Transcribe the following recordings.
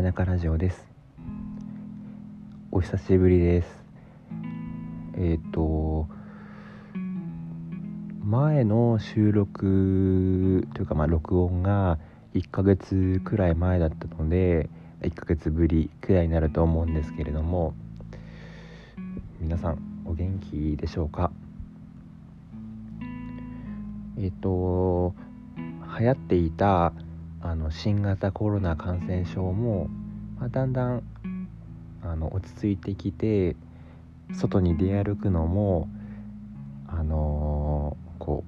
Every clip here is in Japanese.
前中ラジオです。お久しぶりです。えっ、と前の収録というかまあ録音が1ヶ月くらい前だったので1ヶ月ぶりくらいになると思うんですけれども皆さんお元気でしょうか？えっ、と流行っていたあの新型コロナ感染症も、まあ、だんだんあの落ち着いてきて外に出歩くのもあのー、こ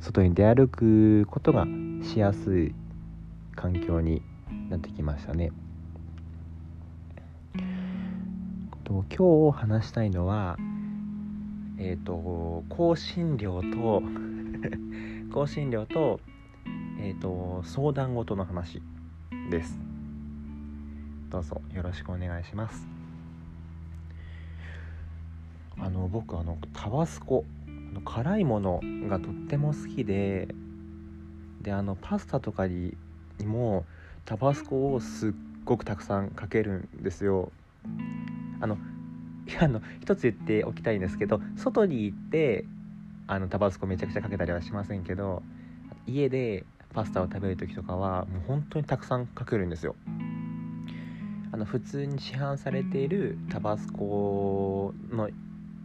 う外に出歩くことがしやすい環境になってきましたね。と今日話したいのはえっ、ー、と香辛料と 香辛料とえっ、ー、と相談事の話です。どうぞよろしくお願いします。あの僕あのタバスコ辛いものがとっても好きでであのパスタとかにもタバスコをすっごくたくさんかけるんですよ。あのいやあの一つ言っておきたいんですけど外に行ってあのタバスコめちゃくちゃかけたりはしませんけど家でパスタを食べる時とかはもう本当にたくさんかけるんですよ。あの普通に市販されているタバスコの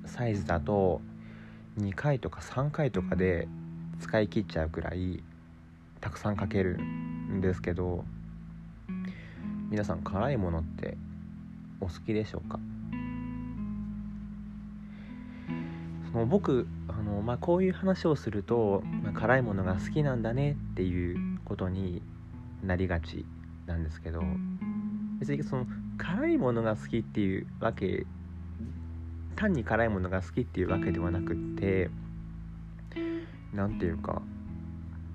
サイズだと2回とか3回とかで使い切っちゃうくらいたくさんかけるんですけど皆さん辛いものってお好きでしょうか？その僕あの、まあ、こういう話をすると、まあ、辛いものが好きなんだねっていうことになりがちなんですけど別にその辛いものが好きっていうわけ単に辛いものが好きっていうわけではなくって何ていうか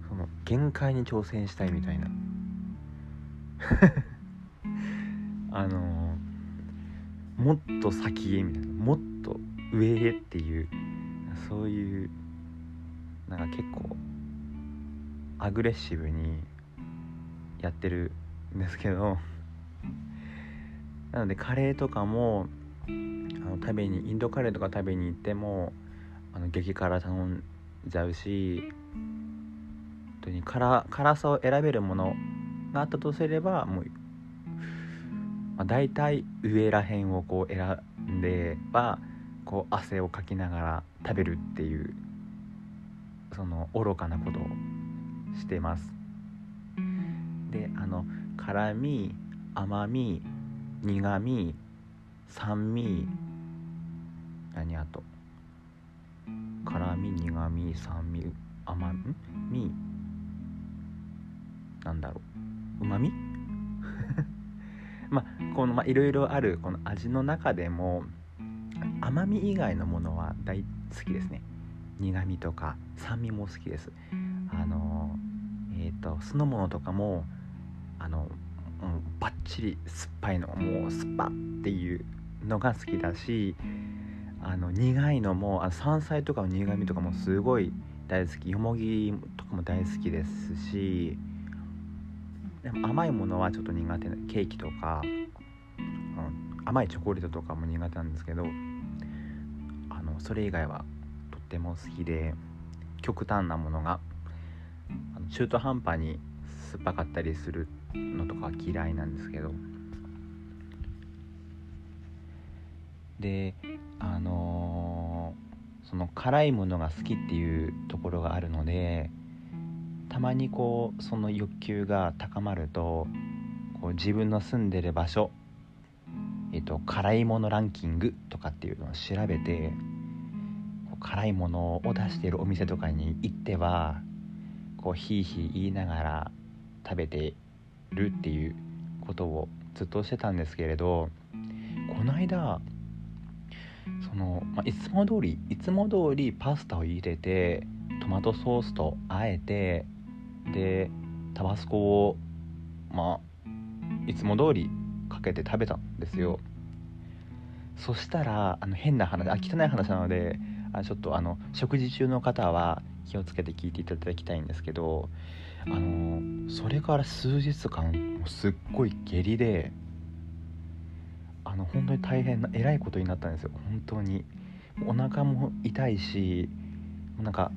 その限界に挑戦したいみたいな。あのもっと先へみたいな。もっと上へっていうそういうなんか結構アグレッシブにやってるんですけど なのでカレーとかもあの食べにインドカレーとか食べに行ってもあの激辛頼んじゃうし本当に辛辛さを選べるものがあったとすればもう、まあ、大体上らへんをこう選んではこう汗をかきながら食べるっていうその愚かなことをしてます。であの辛み甘み苦み酸味何あと辛み苦み酸味甘みなんだろうう まみ？まあこのいろいろあるこの味の中でも甘み以外のものは大好きですね。苦味とか酸味も好きです。あのえっ、ー、と酢の物とかもあの、バッチリ酸っぱいのもう酸っぱっていうのが好きだしあの苦いのもあ山菜とかの苦味とかもすごい大好き。よもぎとかも大好きですしでも甘いものはちょっと苦手なケーキとか、甘いチョコレートとかも苦手なんですけどあのそれ以外はとっても好きで極端なものが中途半端に酸っぱかったりするのとかは嫌いなんですけど。であのー、その辛いものが好きっていうところがあるのでたまにこうその欲求が高まるとこう自分の住んでる場所えっと辛いものランキングとかっていうのを調べて辛いものを出しているお店とかに行ってはこうヒーヒー言いながら食べてるっていうことをずっとしてたんですけれどこの間その、まあ、いつも通りいつも通りパスタを入れてトマトソースとあえてでタバスコをまあいつも通りかけて食べたんですよ。そしたらあの変な話あ汚い話なのであちょっとあの食事中の方は気をつけて聞いていただきたいんですけどあのそれから数日間すっごい下痢であの本当に大変なえらいことになったんですよ。本当に。お腹も痛いしなんか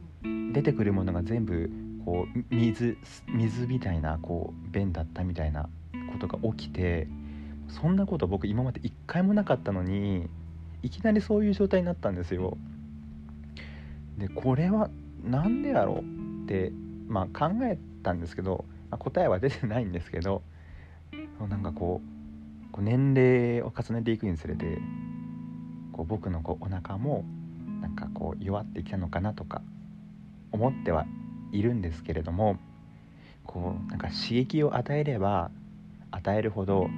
出てくるものが全部こう水水みたいなこう便だったみたいなことが起きてそんなこと僕今まで一回もなかったのにいきなりそういう状態になったんですよ。でこれは何でやろうってまあ考えたんですけど、まあ、答えは出てないんですけどなんかこうこう年齢を重ねていくにつれてこう僕のこうお腹もなんかこう弱ってきたのかなとか思ってはいるんですけれどもこうなんか刺激を与えれば与えるほど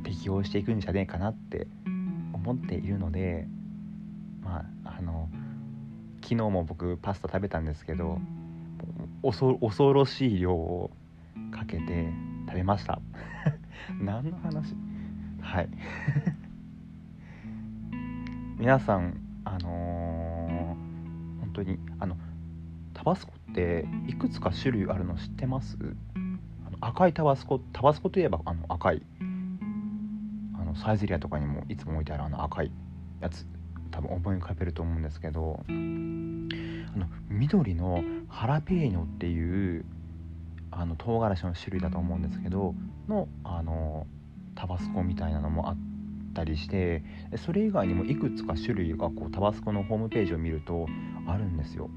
適応していくんじゃねえかなって思っているのでまああの昨日も僕パスタ食べたんですけど恐ろしい量をかけて食べました。何の話？はい。皆さんあのー、本当にあのタバスコっていくつか種類あるの知ってます？あの赤いタバスコタバスコといえばあの赤い。サイゼリアとかにもいつも置いてあるあの赤いやつ多分思い浮かべると思うんですけどあの緑のハラペーニョっていうあの唐辛子の種類だと思うんですけどのあのタバスコみたいなのもあったりしてそれ以外にもいくつか種類がこうタバスコのホームページを見るとあるんですよ。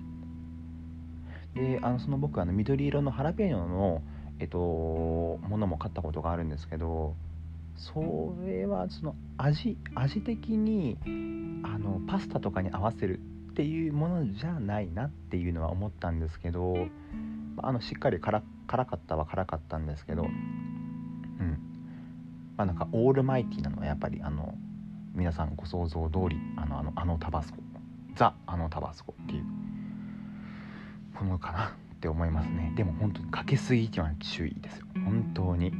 であのその僕あの緑色のハラペーニョの、えっと、ものも買ったことがあるんですけどそれはその味味的にあのパスタとかに合わせるっていうものじゃないなっていうのは思ったんですけどあのしっかり辛辛かったは辛かったんですけどうん。まあなんかオールマイティなのはやっぱりあの皆さんご想像通りあのあのあのタバスコ。ザあのタバスコっていうものかなって思いますね。でも本当にかけすぎには注意ですよ。本当に。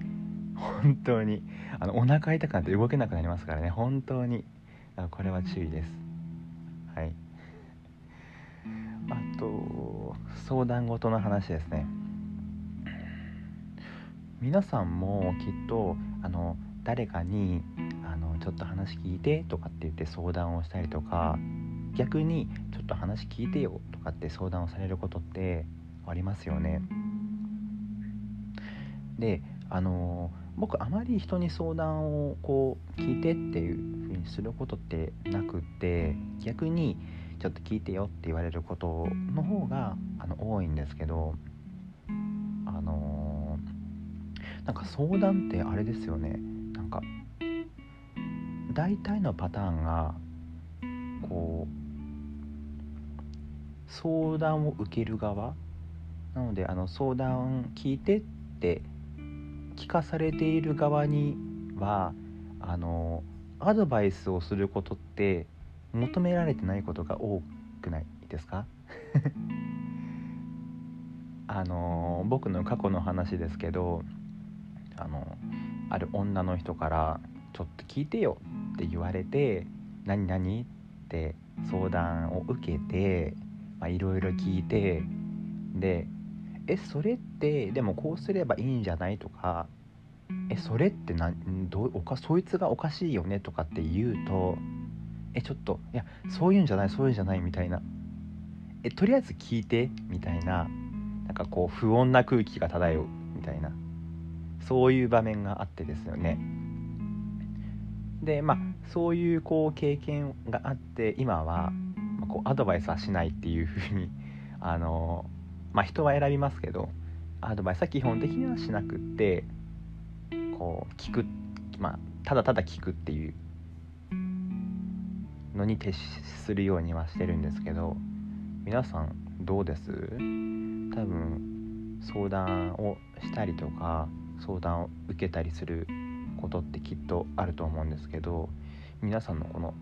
本当に。あのお腹痛くなって動けなくなりますからね。本当に。これは注意です。はい。あと相談事の話ですね。皆さんもきっとあの誰かにあのちょっと話聞いてとかって言って相談をしたりとか逆にちょっと話聞いてよとかって相談をされることってありますよね。であの僕あまり人に相談をこう聞いてっていう風にすることってなくて逆にちょっと聞いてよって言われることの方があの多いんですけどあのー、なんか相談ってあれですよね。なんか大体のパターンがこう相談を受ける側。なのであの相談聞いてって聞かされている側にはあのアドバイスをすることって求められてないことが多くないですか？あの僕の過去の話ですけどあのある女の人から「ちょっと聞いてよ」って言われて「何何?」って相談を受けていろいろ聞いてでえそれってでもこうすればいいんじゃない？とかえそれってなどうおかそいつがおかしいよねとかって言うとえちょっといやそういうんじゃないそういうんじゃないみたいなえとりあえず聞いてみたいな。なんかこう不穏な空気が漂う。みたいな。そういう場面があってですよね。でまあそういうこう経験があって今は、まあ、こうアドバイスはしないっていうふうにあのまあ人は選びますけどアドバイスは基本的にはしなくってこう聞くまあただただ聞くっていうのに徹するようにはしてるんですけど皆さんどうです？多分相談をしたりとか相談を受けたりすることってきっとあると思うんですけど皆さんのこの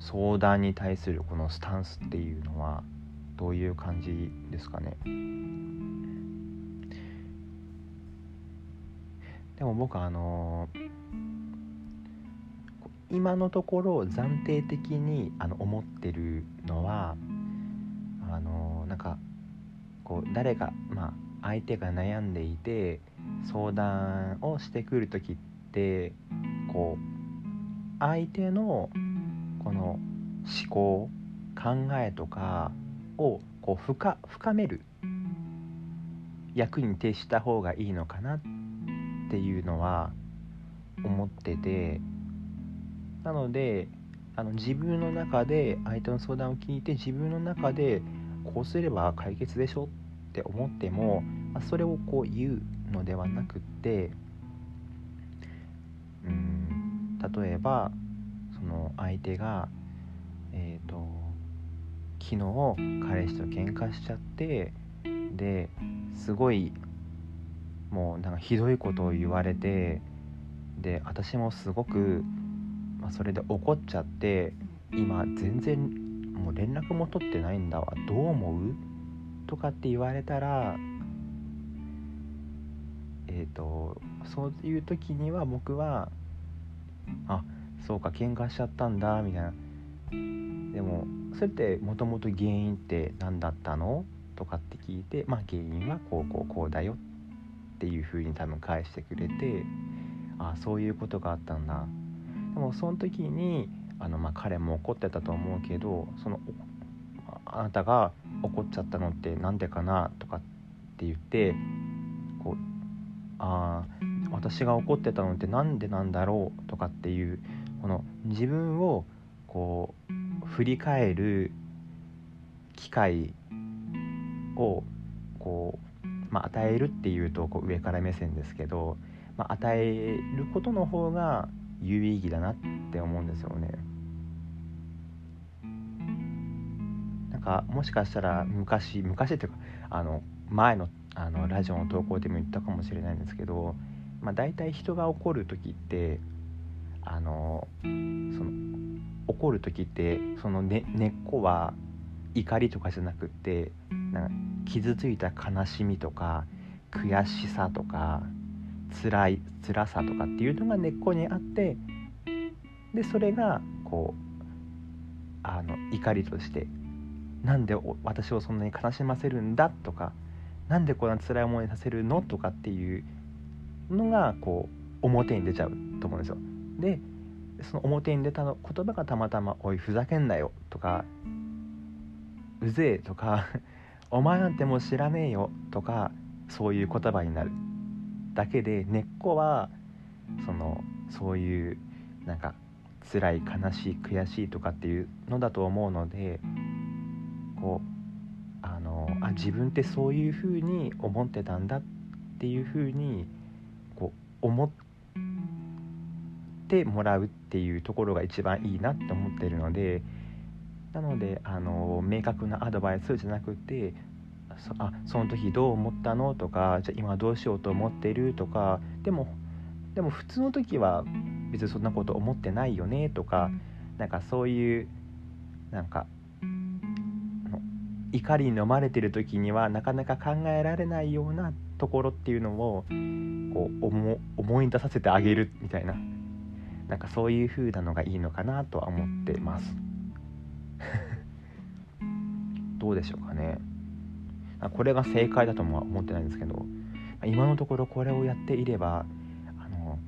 相談に対するこのスタンスっていうのはどういう感じですかね？でも僕あの今のところ暫定的にあの思ってるのはあのなんかこう誰かまあ相手が悩んでいて相談をしてくる時ってこう相手のこの思考考えとかをこう深深める。役に徹した方がいいのかなっていうのは思っててなのであの自分の中で相手の相談を聞いて自分の中でこうすれば解決でしょって思ってもそれをこう言うのではなくってうん例えばその相手がえっ、ー、と昨日彼氏と喧嘩しちゃってですごいもうなんかひどいことを言われてで私もすごく、まあ、それで怒っちゃって今全然もう連絡も取ってないんだわどう思う？とかって言われたらえっ、ー、とそういう時には僕はあそうか喧嘩しちゃったんだみたいな。でもそれってもともと原因って何だったの？とかって聞いてまあ原因はこうこうこうだよっていうふうに多分返してくれてあそういうことがあったんだ。でもその時にあのまあ彼も怒ってたと思うけどそのあなたが怒っちゃったのって何でかなとかって言ってこうあ私が怒ってたのって何でなんだろうとかっていうこの自分をこう振り返る機会をこう、まあ、与えるっていうとこう上から目線ですけど、まあ、与えることの方が有意義だなって思うんですよね。なんかもしかしたら昔昔っていうかあの前のあのラジオの投稿でも言ったかもしれないんですけど、まあ、大体人が怒る時ってあのその怒る時ってその根、っこは怒りとかじゃなくってなんか傷ついた悲しみとか悔しさとか辛い辛さとかっていうのが根っこにあってでそれがこうあの怒りとしてなんで私をそんなに悲しませるんだとかなんでこんな辛い思いさせるのとかっていうのがこう表に出ちゃうと思うんですよ。でその表に出たの言葉がたまたま「おいふざけんなよ」とか「うぜえ」とか「お前なんてもう知らねえよ」とかそういう言葉になる。だけで根っこはそのそういうなんか辛い悲しい悔しいとかっていうのだと思うのでこうあのあ自分ってそういうふうに思ってたんだっていうふうにこう思ってもらうっていうところが一番いいなって思ってるのでなのであの明確なアドバイスじゃなくてそあその時どう思ったの？とかじゃあ今どうしようと思ってる？とかでもでも普通の時は別にそんなこと思ってないよね？とかなんかそういうなんか怒りに飲まれてる時にはなかなか考えられないようなところっていうのをこう思思い出させてあげるみたいななんかそういう風なのがいいのかなとは思ってます どうでしょうかね。これが正解だとも思ってないんですけど今のところこれをやっていればあの、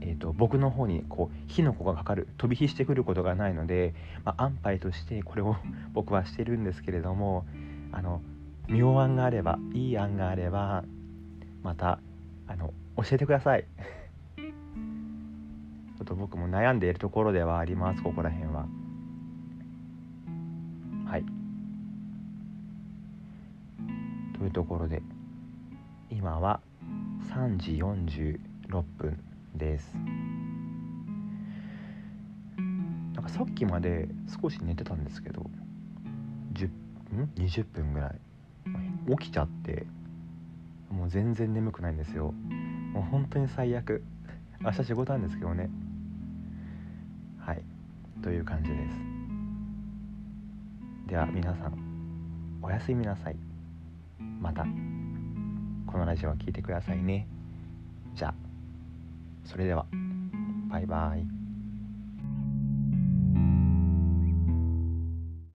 えーと、僕の方にこう火の粉がかかる飛び火してくることがないので、まあ、安牌としてこれを 僕はしてるんですけれどもあの妙案があればいい案があればまたあの教えてください。ちょっと僕も悩んでいるところではありますここら辺は。というところで今は3時46分です。なんかさっきまで少し寝てたんですけど10ん？20分ぐらい。起きちゃってもう全然眠くないんですよ。もう本当に最悪。明日仕事なんですけどね。はい。という感じです。では皆さんおやすみなさい。またこのラジオを聴いてくださいね。じゃあそれではバイバイ。